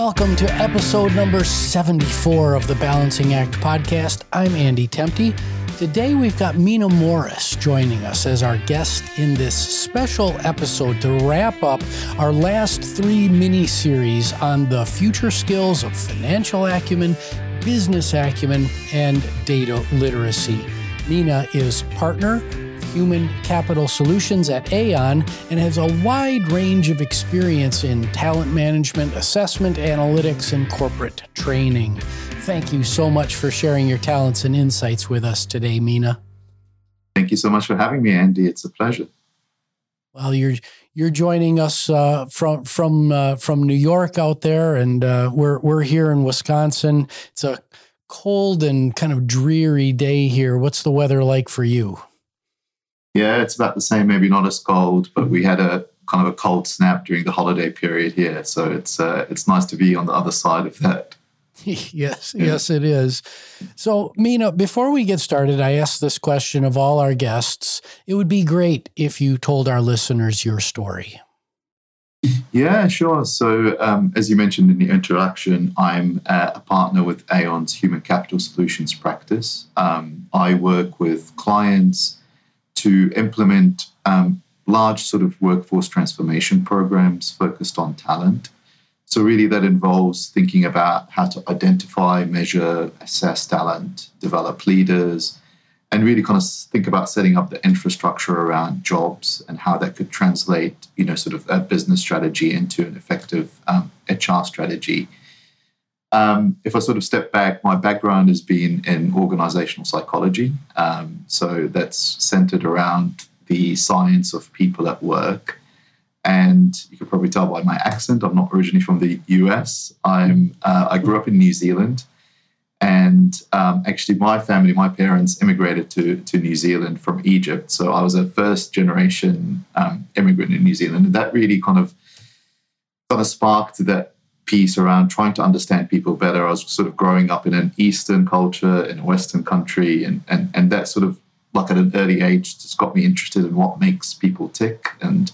Welcome to episode number 74 of the Balancing Act podcast. I'm Andy Temte. Today we've got Mina Morris joining us as our guest in this special episode to wrap up our last three mini series on the future skills of financial acumen, business acumen, and data literacy. Mina is partner Human Capital Solutions at Aon and has a wide range of experience in talent management, assessment, analytics, and corporate training. Thank you so much for sharing your talents and insights with us today, Mina. Thank you so much for having me, Andy. It's a pleasure. Well, you're you're joining us uh, from from uh, from New York out there, and uh, we're we're here in Wisconsin. It's a cold and kind of dreary day here. What's the weather like for you? Yeah, it's about the same, maybe not as cold, but we had a kind of a cold snap during the holiday period here. So it's uh, it's nice to be on the other side of that. yes, yeah. yes, it is. So, Mina, before we get started, I ask this question of all our guests. It would be great if you told our listeners your story. Yeah, sure. So, um, as you mentioned in the introduction, I'm uh, a partner with Aon's Human Capital Solutions practice. Um, I work with clients to implement um, large sort of workforce transformation programs focused on talent. So, really, that involves thinking about how to identify, measure, assess talent, develop leaders, and really kind of think about setting up the infrastructure around jobs and how that could translate, you know, sort of a business strategy into an effective um, HR strategy. Um, if I sort of step back, my background has been in organizational psychology. Um, so that's centered around the science of people at work. And you can probably tell by my accent, I'm not originally from the US. I'm, uh, I grew up in New Zealand. And um, actually, my family, my parents immigrated to, to New Zealand from Egypt. So I was a first generation um, immigrant in New Zealand. And that really kind of kind of sparked that piece around trying to understand people better. I was sort of growing up in an Eastern culture, in a Western country, and and and that sort of like at an early age just got me interested in what makes people tick and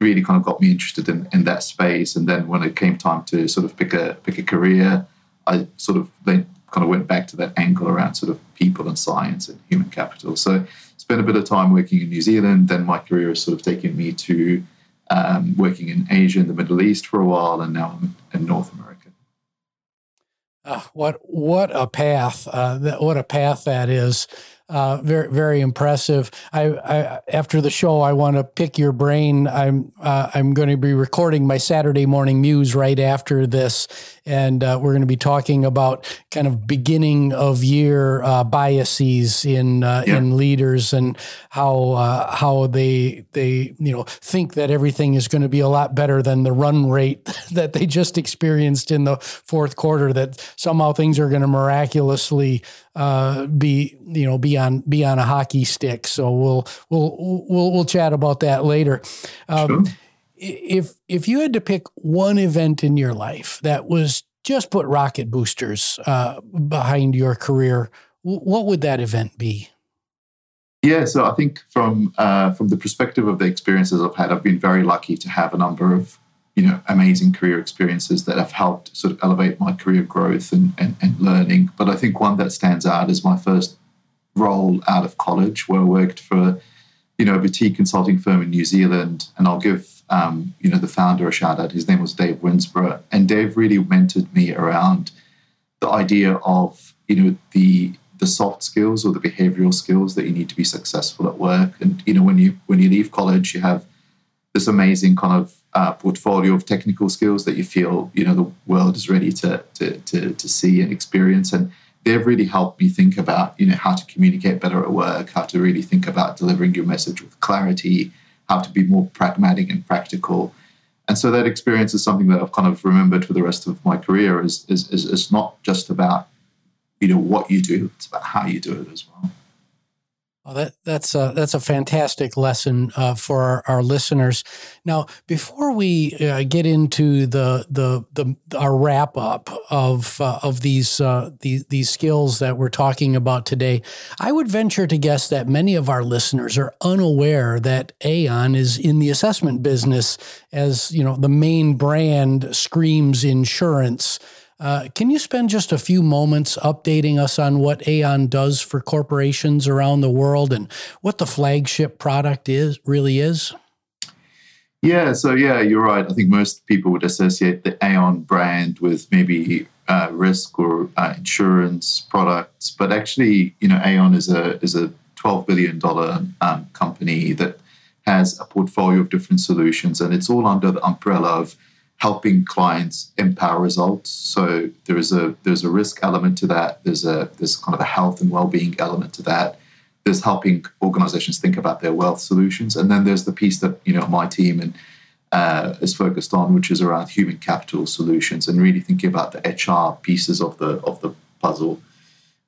really kind of got me interested in, in that space. And then when it came time to sort of pick a pick a career, I sort of then kind of went back to that angle around sort of people and science and human capital. So spent a bit of time working in New Zealand. Then my career has sort of taken me to um, working in Asia and the Middle East for a while, and now I'm in North America. Uh, what what a path! Uh, what a path that is. Uh, very very impressive. I, I, after the show, I want to pick your brain. I'm uh, I'm going to be recording my Saturday morning muse right after this, and uh, we're going to be talking about kind of beginning of year uh, biases in uh, yeah. in leaders and how uh, how they they you know think that everything is going to be a lot better than the run rate that they just experienced in the fourth quarter. That somehow things are going to miraculously uh, be you know be on be on a hockey stick. So we'll we'll we'll we'll chat about that later. Um, sure if if you had to pick one event in your life that was just put rocket boosters uh, behind your career, what would that event be? Yeah, so I think from uh, from the perspective of the experiences I've had, I've been very lucky to have a number of you know amazing career experiences that have helped sort of elevate my career growth and, and, and learning. But I think one that stands out is my first role out of college, where I worked for you know a boutique consulting firm in New Zealand, and I'll give um, you know, the founder a shout out. His name was Dave Winsborough, and Dave really mentored me around the idea of you know the the soft skills or the behavioral skills that you need to be successful at work. And you know, when you when you leave college, you have this amazing kind of uh, portfolio of technical skills that you feel you know the world is ready to to to, to see and experience and they've really helped me think about you know how to communicate better at work how to really think about delivering your message with clarity how to be more pragmatic and practical. And so that experience is something that I've kind of remembered for the rest of my career is, is, is, not just about, you know, what you do, it's about how you do it as well. Well, that that's a that's a fantastic lesson uh, for our, our, listeners. Now, before we uh, get into the the the our wrap up of uh, of these uh, these these skills that we're talking about today, I would venture to guess that many of our listeners are unaware that Aon is in the assessment business, as you know, the main brand screams insurance. Uh, can you spend just a few moments updating us on what Aon does for corporations around the world and what the flagship product is really is? Yeah, so yeah, you're right. I think most people would associate the Aon brand with maybe uh, risk or uh, insurance products, but actually, you know, Aon is a is a 12 billion dollar um, company that has a portfolio of different solutions, and it's all under the umbrella of helping clients empower results. So there is a there's a risk element to that. There's a there's kind of a health and well-being element to that. There's helping organizations think about their wealth solutions, and then there's the piece that you know my team and uh, is focused on, which is around human capital solutions and really thinking about the HR pieces of the of the puzzle.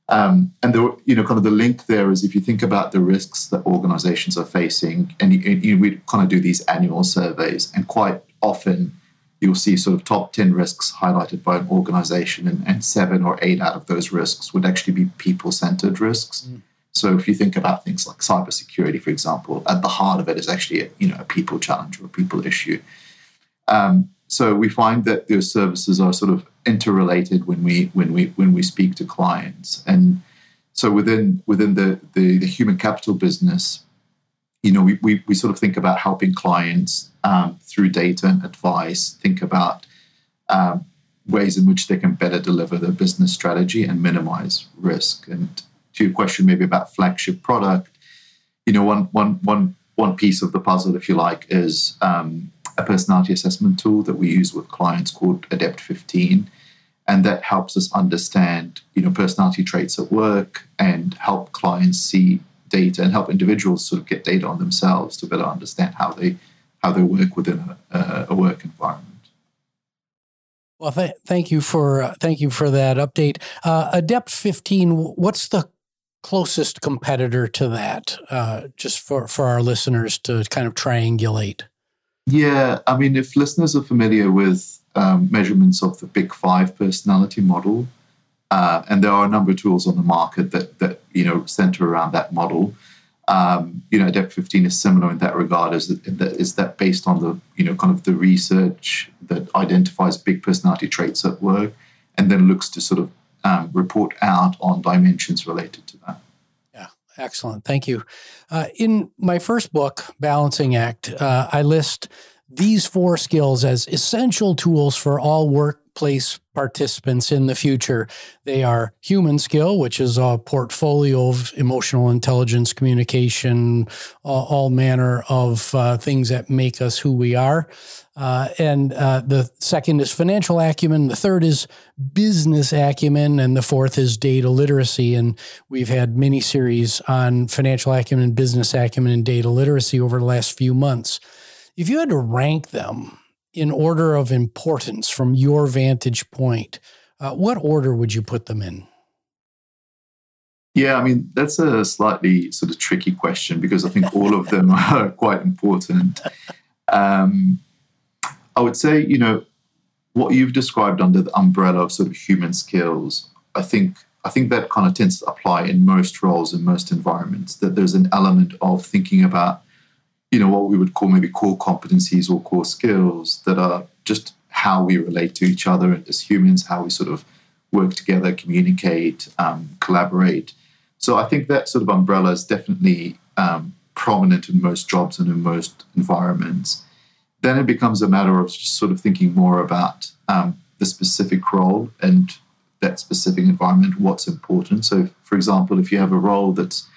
Um, and the you know kind of the link there is if you think about the risks that organizations are facing, and you, you, we kind of do these annual surveys, and quite often you'll see sort of top 10 risks highlighted by an organization, and, and seven or eight out of those risks would actually be people centered risks. Mm. So if you think about things like cybersecurity, for example, at the heart of it is actually a, you know a people challenge or a people issue. Um, so we find that those services are sort of interrelated when we when we when we speak to clients, and so within within the the, the human capital business, you know, we, we, we sort of think about helping clients um, through data and advice, think about um, ways in which they can better deliver their business strategy and minimize risk. And to your question, maybe about flagship product, you know, one, one, one, one piece of the puzzle, if you like, is um, a personality assessment tool that we use with clients called Adept 15. And that helps us understand, you know, personality traits at work and help clients see data and help individuals sort of get data on themselves to better understand how they how they work within a, a work environment. Well, th- thank you for uh, thank you for that update. Uh, Adept 15, what's the closest competitor to that? Uh, just for for our listeners to kind of triangulate. Yeah, I mean, if listeners are familiar with um, measurements of the Big Five personality model, uh, and there are a number of tools on the market that that you know center around that model. Um, you know, Adept 15 is similar in that regard. Is that is that based on the you know kind of the research that identifies big personality traits at work, and then looks to sort of um, report out on dimensions related to that. Yeah, excellent. Thank you. Uh, in my first book, Balancing Act, uh, I list these four skills as essential tools for all workplace participants in the future. They are human skill, which is a portfolio of emotional intelligence, communication, all, all manner of uh, things that make us who we are. Uh, and uh, the second is financial acumen. The third is business acumen. And the fourth is data literacy. And we've had mini series on financial acumen, business acumen, and data literacy over the last few months. If you had to rank them in order of importance from your vantage point, uh, what order would you put them in? Yeah, I mean, that's a slightly sort of tricky question because I think all of them are quite important. Um, I would say, you know, what you've described under the umbrella of sort of human skills, I think I think that kind of tends to apply in most roles in most environments. That there's an element of thinking about you know what we would call maybe core competencies or core skills that are just how we relate to each other as humans, how we sort of work together, communicate, um, collaborate. So I think that sort of umbrella is definitely um, prominent in most jobs and in most environments. Then it becomes a matter of just sort of thinking more about um, the specific role and that specific environment, what's important. So, for example, if you have a role that's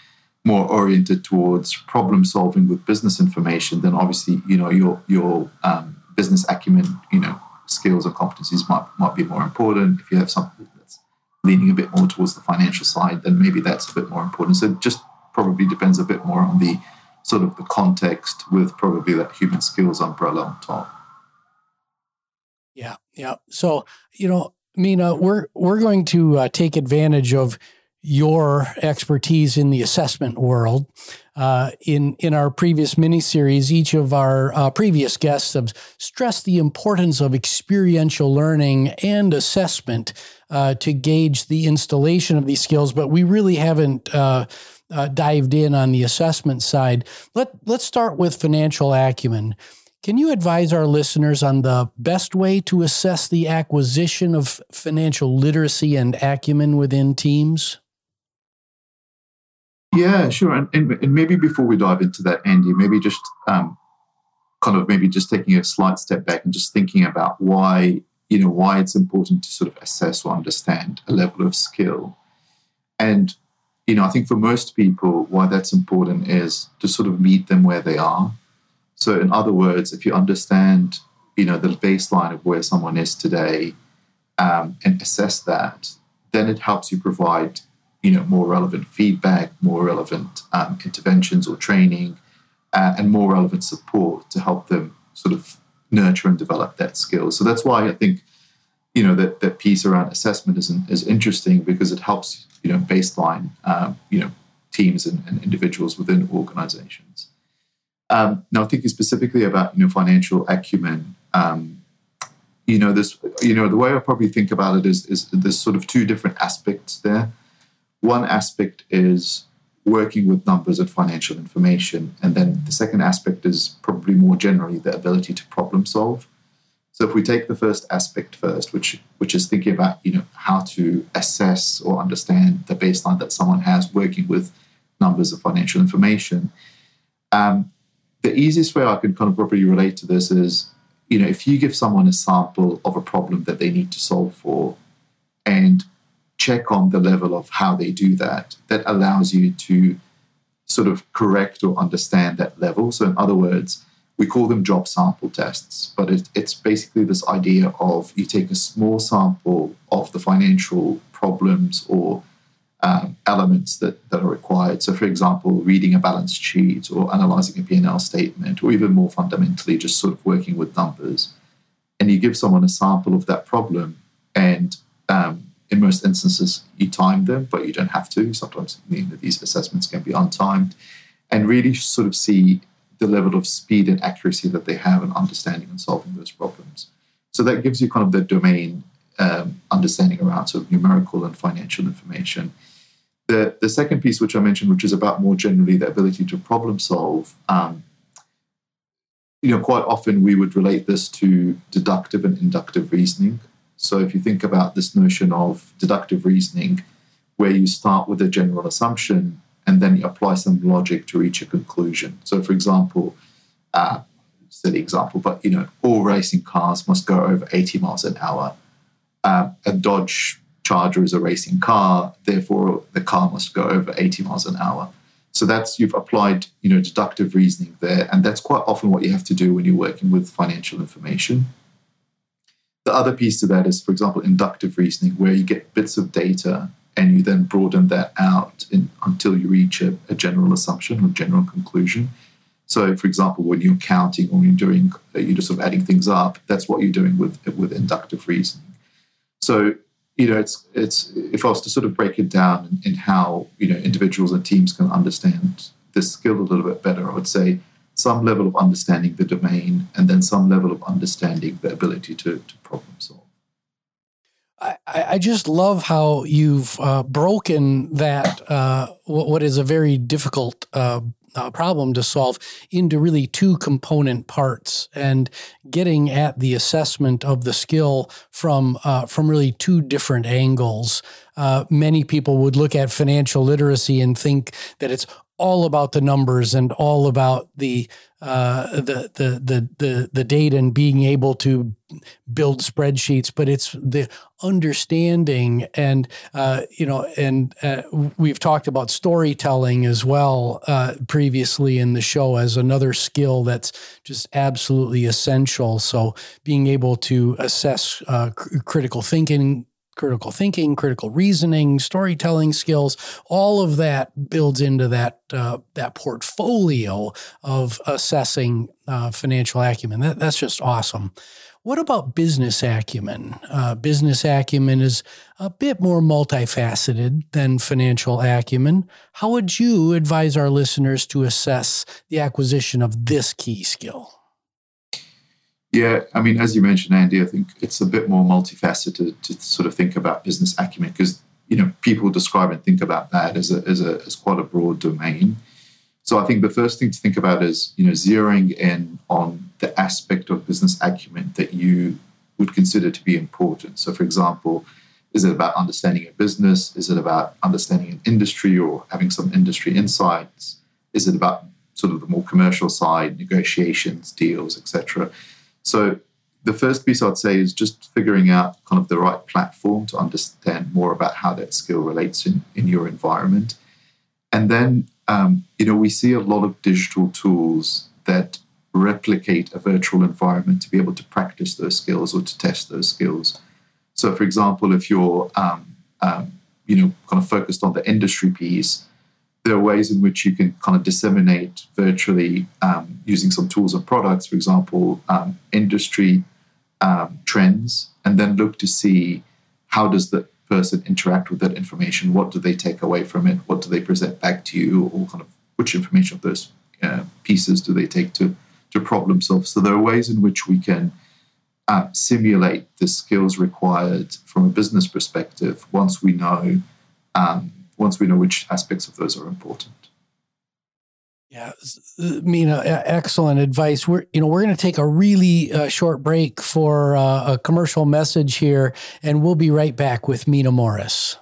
more oriented towards problem solving with business information, then obviously you know your your um, business acumen, you know, skills or competencies might might be more important. If you have something that's leaning a bit more towards the financial side, then maybe that's a bit more important. So it just probably depends a bit more on the sort of the context with probably that human skills umbrella on top. Yeah, yeah. So you know, Mina, we're we're going to uh, take advantage of your expertise in the assessment world. Uh, in in our previous mini series, each of our uh, previous guests have stressed the importance of experiential learning and assessment uh, to gauge the installation of these skills. But we really haven't uh, uh, dived in on the assessment side. Let let's start with financial acumen. Can you advise our listeners on the best way to assess the acquisition of financial literacy and acumen within teams? Yeah, sure. And, and, and, maybe before we dive into that, Andy, maybe just um, kind of maybe just taking a slight step back and just thinking about why, you know, why it's important to sort of assess or understand a level of skill. And, you know, I think for most people, why that's important is to sort of meet them where they are. So, in other words, if you understand, you know, the baseline of where someone is today um, and assess that, then it helps you provide you know more relevant feedback, more relevant um, interventions or training, uh, and more relevant support to help them sort of nurture and develop that skill. So that's why I think you know that that piece around assessment is is interesting because it helps you know baseline um, you know teams and, and, individuals within organizations. Um, now, thinking specifically about you know financial acumen. Um, you know this you know the way i probably think about it is is there's sort of two different aspects there one aspect is working with numbers and financial information. And then the second aspect is probably more generally the ability to problem solve. So if we take the first aspect first, which which is thinking about you know how to assess or understand the baseline that someone has working with numbers of financial information, um, the easiest way I can kind of probably relate to this is you know if you give someone a sample of a problem that they need to solve for, and check on the level of how they do that, that allows you to sort of correct or understand that level. So, in other words, we call them job sample tests, but it, it's basically this idea of you take a small sample of the financial problems or um, elements that, that are required. So, for example, reading a balance sheet or analyzing a P&L statement, or even more fundamentally, just sort of working with numbers. And you give someone a sample of that problem, and um, in most instances, you time them, but you don't have to. Sometimes you know, these assessments can be untimed, and really sort of see the level of speed and accuracy that they have in understanding and solving those problems. So that gives you kind of the domain um, understanding around sort of numerical and financial information. The, the second piece, which I mentioned, which is about more generally the ability to problem solve, um, you know, quite often we would relate this to deductive and inductive reasoning. So if you think about this notion of deductive reasoning, where you start with a general assumption and then you apply some logic to reach a conclusion. So, for example, uh, silly example, but you know, all racing cars must go over 80 miles an hour. Uh, a Dodge Charger is a racing car, therefore the car must go over 80 miles an hour. So that's you've applied, you know, deductive reasoning there, and that's quite often what you have to do when you're working with financial information. The other piece to that is, for example, inductive reasoning, where you get bits of data and you then broaden that out in, until you reach a, a, general assumption or general conclusion. So, for example, when you're counting or you're doing, you're just sort of adding things up, that's what you're doing with with inductive reasoning. So, you know, it's it's if I was to sort of break it down in, in how you know individuals and teams can understand this skill a little bit better, I would say some level of understanding the domain, and then some level of understanding the ability to, to problem solve. I, I just love how you've uh, broken that, uh, what is a very difficult uh, uh, problem to solve, into really two component parts and getting at the assessment of the skill from, uh, from really two different angles. Uh, many people would look at financial literacy and think that it's all about the numbers and all about the uh, the, the the the the data and being able to build spreadsheets, but it's the understanding and uh, you know and uh, we've talked about storytelling as well uh, previously in the show as another skill that's just absolutely essential. So being able to assess uh, critical thinking critical thinking, critical reasoning, storytelling skills, all of that builds into that uh, that portfolio of assessing uh, financial acumen. That, that's just awesome. What about business acumen? Uh, business acumen is a bit more multifaceted than financial acumen. How would you advise our listeners to assess the acquisition of this key skill? Yeah, I mean, as you mentioned, Andy, I think it's a bit more multifaceted to sort of think about business acumen because you know people describe and think about that as a, as a as quite a broad domain. So I think the first thing to think about is you know zeroing in on the aspect of business acumen that you would consider to be important. So, for example, is it about understanding a business? Is it about understanding an industry or having some industry insights? Is it about sort of the more commercial side, negotiations, deals, etc.? So the first piece I'd say is just figuring out kind of the right platform to understand more about how that skill relates in, in your environment. And then, um, you know, we see a lot of digital tools that replicate a virtual environment to be able to practice those skills or to test those skills. So, for example, if you're, um, um, you know, kind of focused on the industry piece, there are ways in which you can kind of disseminate virtually um, using some tools and products, for example, um, industry um, trends, and then look to see how does the person interact with that information. What do they take away from it? What do they present back to you? Or kind of which information of those uh, pieces do they take to to problem solve? So there are ways in which we can uh, simulate the skills required from a business perspective once we know um, once we know which aspects of those are important. Yeah, Mina, excellent advice. We're you know we're going to take a really uh, short break for uh, a commercial message here, and we'll be right back with Mina Morris.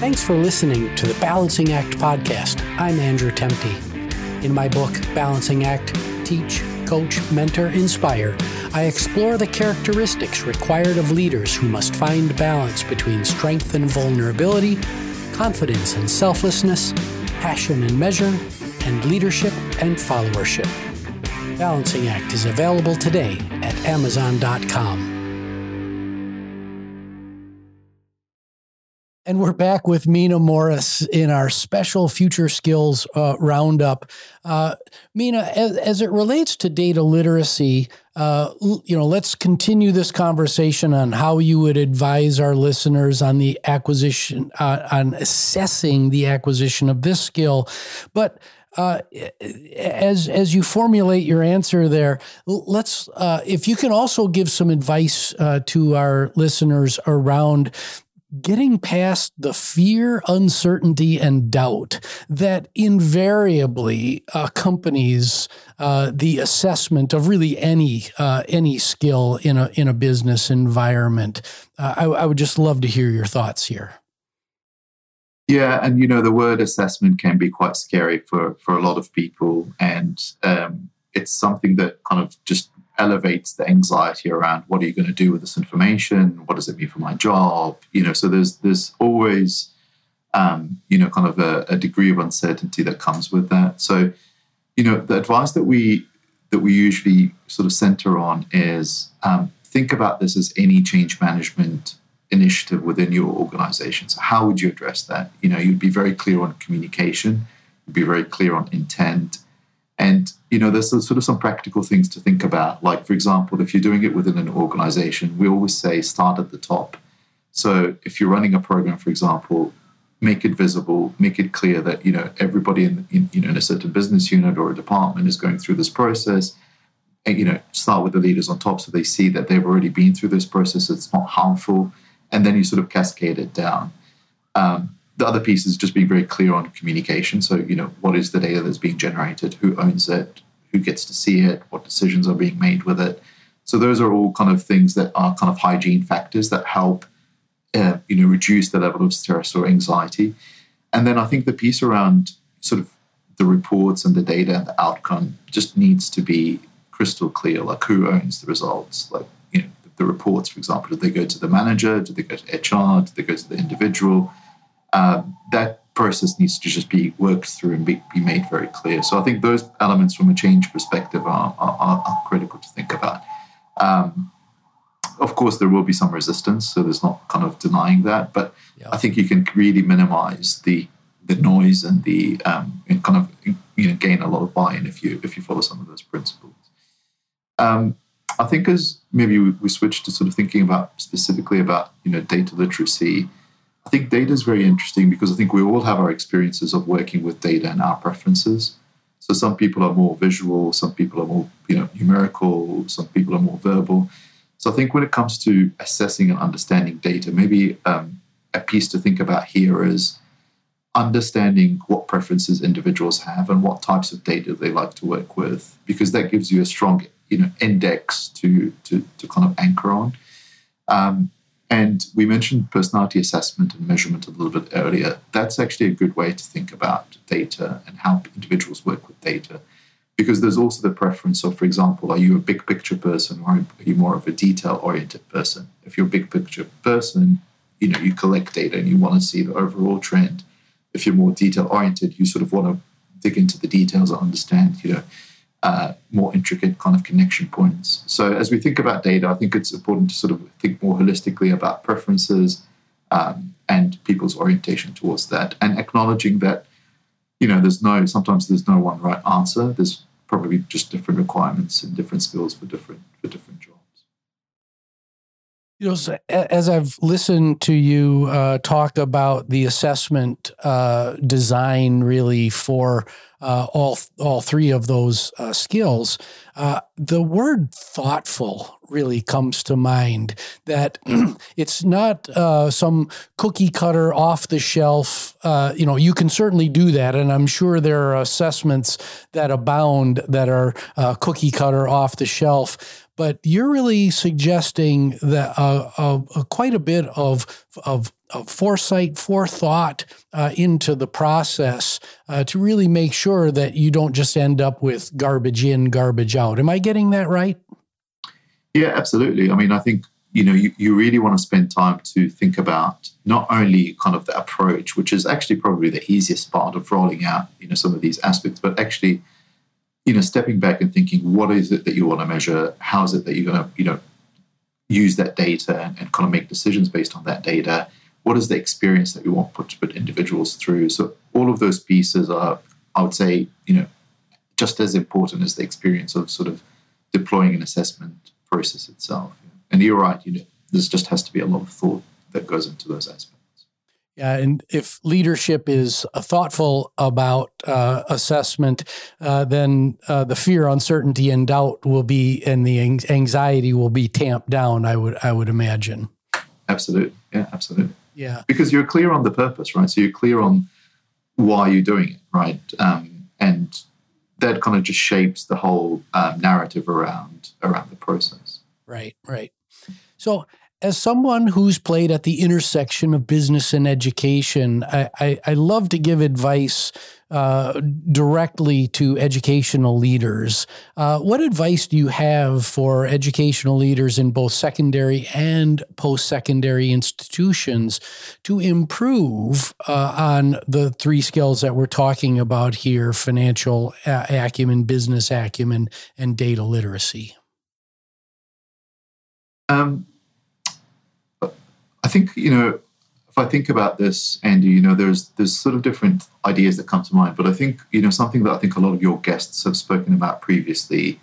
Thanks for listening to the Balancing Act podcast. I'm Andrew Temte. In my book, Balancing Act, Teach, Coach, Mentor, Inspire, I explore the characteristics required of leaders who must find balance between strength and vulnerability, confidence and selflessness, passion and measure, and leadership and followership. Balancing Act is available today at Amazon.com. And we're back with Mina Morris in our special future skills uh, roundup. Uh, Mina, as, as, it relates to data literacy, uh, you know, let's continue this conversation on how you would advise our listeners on the acquisition, uh, on assessing the acquisition of this skill. But uh, as as you formulate your answer there, let's uh, if you can also give some advice uh, to our listeners around getting past the fear, uncertainty, and doubt that invariably accompanies uh, the assessment of really any uh, any skill in a in a business environment. Uh, I, I would just love to hear your thoughts here. Yeah, and you know the word assessment can be quite scary for for a lot of people, and um, it's something that kind of just elevates the anxiety around what are you going to do with this information? What does it mean for my job? You know, so there's there's always um, you know kind of a, a, degree of uncertainty that comes with that. So you know the advice that we that we usually sort of center on is um, think about this as any change management initiative within your organization. So how would you address that? You know, you'd be very clear on communication, you'd be very clear on intent and you know, there's sort of some practical things to think about. Like, for example, if you're doing it within an organization, we always say start at the top. So if you're running a program, for example, make it visible, make it clear that you know everybody in, in you know in a certain business unit or a department is going through this process. And, you know, start with the leaders on top so they see that they've already been through this process. It's not harmful, and then you sort of cascade it down. Um, the other piece is just being very clear on communication. So, you know, what is the data that's being generated? Who owns it? Who gets to see it? What decisions are being made with it? So, those are all kind of things that are kind of hygiene factors that help, uh, you know, reduce the level of stress or anxiety. And then I think the piece around sort of the reports and the data and the outcome just needs to be crystal clear. Like, who owns the results? Like, you know, the reports, for example, do they go to the manager? Do they go to HR? Do they go to the individual? Um, that process needs to just be worked through and be, be, made very clear. So I think those elements from a change perspective are, are, are critical to think about. Um, of course, there will be some resistance, so there's not kind of denying that. But yeah. I think you can really minimize the the noise and the um, and kind of you know gain a lot of buy-in if you if you follow some of those principles. Um, I think as maybe we, we switch to sort of thinking about specifically about you know data literacy, I think data is very interesting because I think we all have our experiences of working with data and our preferences. So some people are more visual, some people are more you know numerical, some people are more verbal. So I think when it comes to assessing and understanding data, maybe um, a piece to think about here is understanding what preferences individuals have and what types of data they like to work with, because that gives you a strong you know index to to, to kind of anchor on. Um, and we mentioned personality assessment and measurement a little bit earlier. That's actually a good way to think about data and how individuals work with data. Because there's also the preference of, for example, are you a big picture person or are you more of a detail oriented person? If you're a big picture person, you know, you collect data and you want to see the overall trend. If you're more detail oriented, you sort of want to dig into the details and understand, you know, uh, more intricate kind of connection points. So as we think about data, I think it's important to sort of think more holistically about preferences um, and people's orientation towards that, and acknowledging that you know there's no sometimes there's no one right answer. There's probably just different requirements and different skills for different for different jobs. You know, as I've listened to you uh, talk about the assessment uh, design, really for uh, all all three of those uh, skills, uh, the word thoughtful really comes to mind. That it's not uh, some cookie cutter off the shelf. you know, you can certainly do that, and I'm sure there are assessments that abound that are cookie cutter off the shelf but you're really suggesting that uh, uh, uh, quite a bit of, of, of foresight, forethought uh, into the process uh, to really make sure that you don't just end up with garbage in, garbage out. Am I getting that right? Yeah, absolutely. I mean, I think you know you, you really want to spend time to think about not only kind of the approach, which is actually probably the easiest part of rolling out you know some of these aspects, but actually you know, stepping back and thinking, what is it that you want to measure? How is it that you're going to, you know, use that data and, and kind of make decisions based on that data? What is the experience that we want to put individuals through? So all of those pieces are, I would say, you know, just as important as the experience of sort of deploying an assessment process itself. And you're right, you know, this just has to be a lot of thought that goes into those aspects. Yeah, and if leadership is thoughtful about uh, assessment, uh, then uh, the fear, uncertainty, and doubt will be, and the anxiety will be tamped down. I would, I would imagine. Absolutely. Yeah. Absolutely. Yeah. Because you're clear on the purpose, right? So you're clear on why you're doing it, right? Um, and that kind of just shapes the whole um, narrative around around the process. Right. Right. So as someone who's played at the intersection of business and education, I, I, I love to give advice uh, directly to educational leaders. Uh, what advice do you have for educational leaders in both secondary and post secondary institutions to improve uh, on the three skills that we're talking about here financial acumen, business acumen, and data literacy? Um, I think you know if I think about this, Andy, you know, there's there's sort of different ideas that come to mind, but I think you know something that I think a lot of your guests have spoken about previously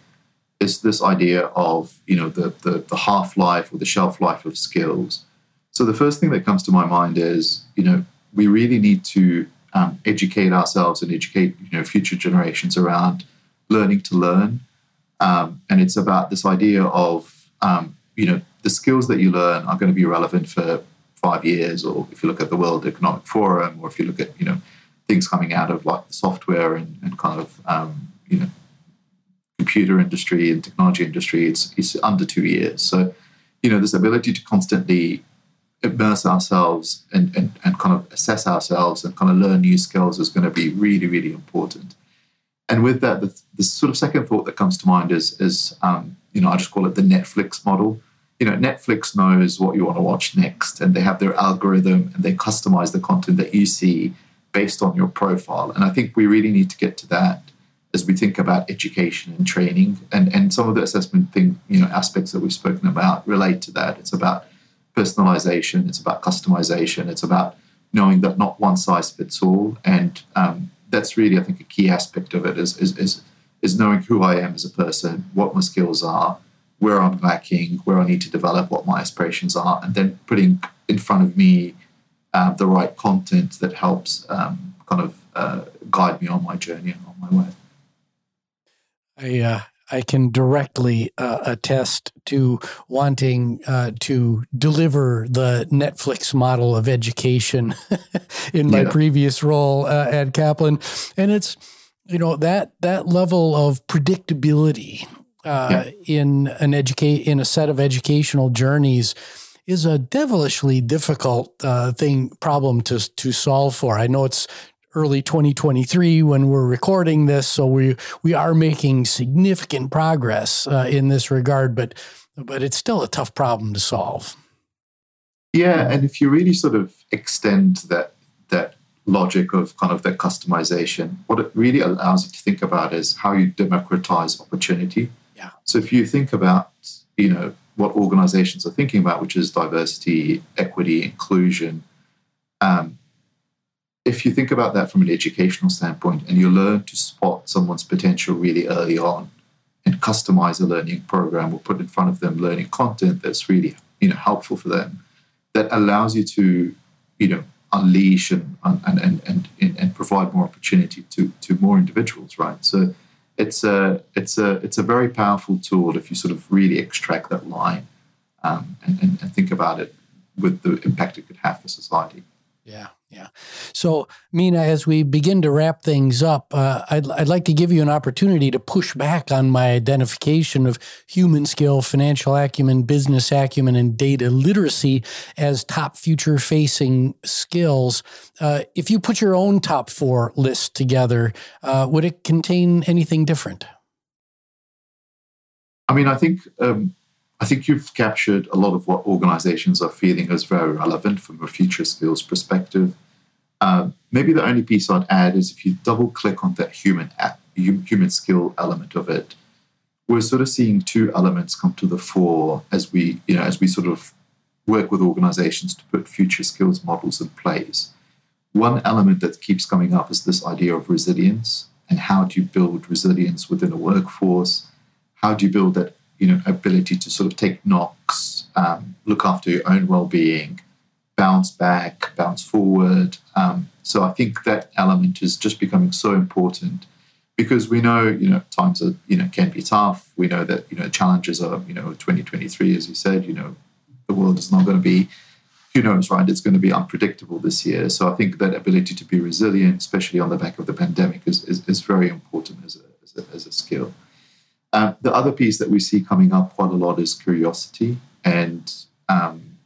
is this idea of you know the the, the half life or the shelf life of skills. So the first thing that comes to my mind is you know we really need to um, educate ourselves and educate you know future generations around learning to learn, um, and it's about this idea of um, you know the skills that you learn are going to be relevant for five years, or if you look at the World Economic Forum, or if you look at you know things coming out of like the software and, and kind of um, you know computer industry and technology industry, it's it's under two years. So you know this ability to constantly immerse ourselves and, and, and kind of assess ourselves and kind of learn new skills is going to be really really important. And with that, the, the sort of second thought that comes to mind is is um, you know I just call it the Netflix model you know, Netflix knows what you want to watch next, and they have their algorithm and they customize the content that you see based on your profile. And I think we really need to get to that as we think about education and training, and and some of the assessment thing, you know, aspects that we've spoken about relate to that. It's about personalization, it's about customization, it's about knowing that not one size fits all, and um, that's really, I think, a key aspect of it is, is is is knowing who I am as a person, what my skills are where I'm lacking, where I need to develop, what my aspirations are, and then putting in front of me uh, the right content that helps um, kind of uh, guide me on my journey and on my way. I uh, I can directly uh, attest to wanting uh, to deliver the Netflix model of education in my yeah. previous role uh, at Kaplan, and it's you know that that level of predictability uh, yeah. in an educate in a set of educational journeys is a devilishly difficult uh, thing problem to to solve for. I know it's early 2023 when we're recording this, so we we are making significant progress uh, in this regard, but but it's still a tough problem to solve. Yeah, and if you really sort of extend that that logic of kind of that customization, what it really allows you to think about is how you democratize opportunity. Yeah. So if you think about, you know, what organizations are thinking about, which is diversity, equity, inclusion, um, if you think about that from an educational standpoint and you learn to spot someone's potential really early on and customize a learning program or put in front of them learning content that's really you know helpful for them that allows you to you know unleash and and and and, and provide more opportunity to to more individuals right so it's a it's a it's a very powerful tool if you sort of really extract that line um, and, and, and think about it with the impact it could have for society. Yeah, yeah. So, Mina, as we begin to wrap things up, uh, I'd, I'd like to give you an opportunity to push back on my identification of human skill, financial acumen, business acumen, and data literacy as top future facing skills. Uh, if you put your own top four list together, uh, would it contain anything different? I mean, I think um, I think you've captured a lot of what organizations are feeling as very relevant from a future skills perspective. Uh, maybe the only piece I'd add is if you double click on that human human skill element of it, we're sort of seeing two elements come to the fore as we you know as we sort of work with organizations to put future skills models in place. One element that keeps coming up is this idea of resilience and how do you build resilience within a workforce? How do you build that you know ability to sort of take knocks, um, look after your own well-being, bounce back, bounce forward. Um, so I think that element is just becoming so important because we know you know times are you know can be tough. We know that you know challenges are you know 2023, as you said, you know the world is not going to be who knows, right? It's going to be unpredictable this year. So I think that ability to be resilient, especially on the back of the pandemic, is, is, is very important as a, as a, as a skill. Um, the other piece that we see coming up quite a lot is curiosity, and um,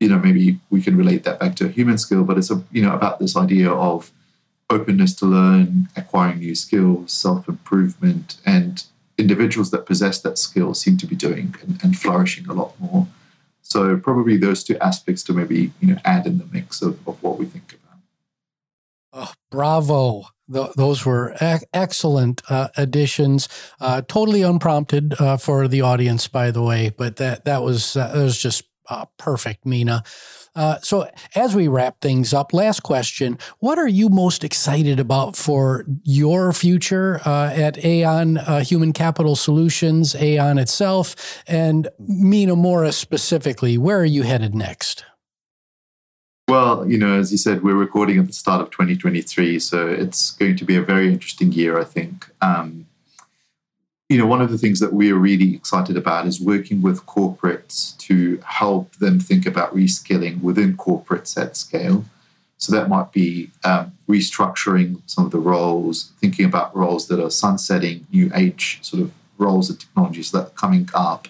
you know maybe we can relate that back to a human skill, but it's a, you know about this idea of openness to learn, acquiring new skills, self improvement, and individuals that possess that skill seem to be doing and, and, flourishing a lot more. So probably those two aspects to maybe you know add in the mix of, of what we think about. Bravo! Th- those were excellent uh, additions, uh, totally unprompted uh, for the audience, by the way. But that that was uh, that was just uh, perfect, Mina. Uh, so, as we wrap things up, last question: What are you most excited about for your future at Aon Human Capital Solutions, Aon itself, and Mina Morris specifically? Where are you headed next? Well, you know, as you said, we're recording at the start of 2023, so it's going to be a very interesting year, I think. Um, you know, one of the things that we are really excited about is working with corporates to help them think about reskilling within corporates at scale. So that might be um, restructuring some of the roles, thinking about roles that are sunsetting, new age sort of roles and technologies that are coming up,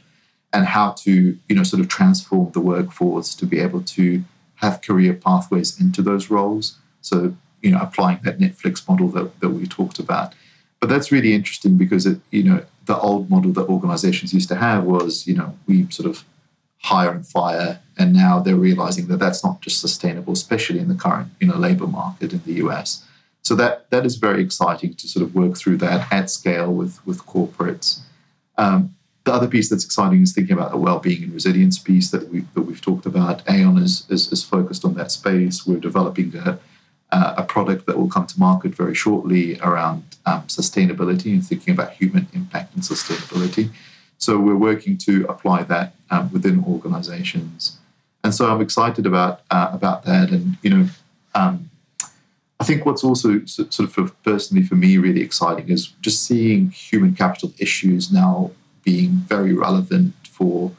and how to, you know, sort of transform the workforce to be able to have career pathways into those roles. So, you know, applying that Netflix model that, that we talked about. But that's really interesting because it, you know, the old model that organizations used to have was, you know, we sort of hire and fire, and now they're realizing that that's not just sustainable, especially in the current, you know, labor market in the US. So that that is very exciting to sort of work through that at scale with with corporates. Um, the other piece that's exciting is thinking about the well-being and resilience piece that we that we've talked about. Aon is is, is focused on that space. We're developing a, a product that will come to market very shortly around um, sustainability and thinking about human impact and sustainability. So we're working to apply that um, within organizations. And so I'm excited about uh, about that. And, you know, um, I think what's also sort of personally for me really exciting is just seeing human capital issues now being very relevant for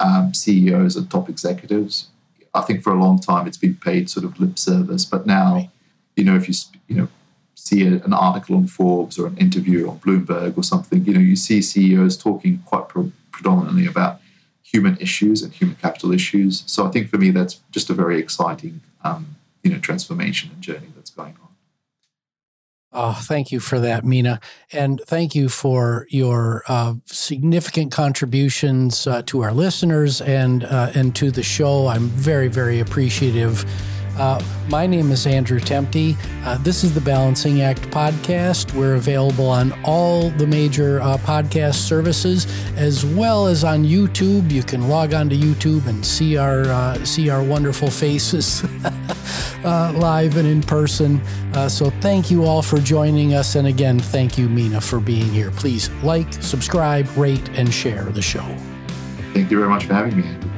um, CEOs and top executives. I think for a long time it's been paid sort of lip service, but now, right. you know, if you you know see a, an article on Forbes or an interview on Bloomberg or something, you know, you see CEOs talking quite pro- predominantly about human issues and human capital issues. So I think for me that's just a very exciting, um, you know, transformation and journey that's going on. Oh, thank you for that, Mina. And thank you for your uh, significant contributions uh, to our listeners and, uh, and to the show. I'm very, very appreciative uh, my name is Andrew Temte. Uh, this is the Balancing Act podcast. We're available on all the major uh, podcast services as well as on YouTube. You can log on to YouTube and see our see our wonderful faces uh, live and in person. Uh, so thank you all for joining us, and again, thank you, Mina, for being here. Please like, subscribe, rate, and share the show. Thank you very much for having me.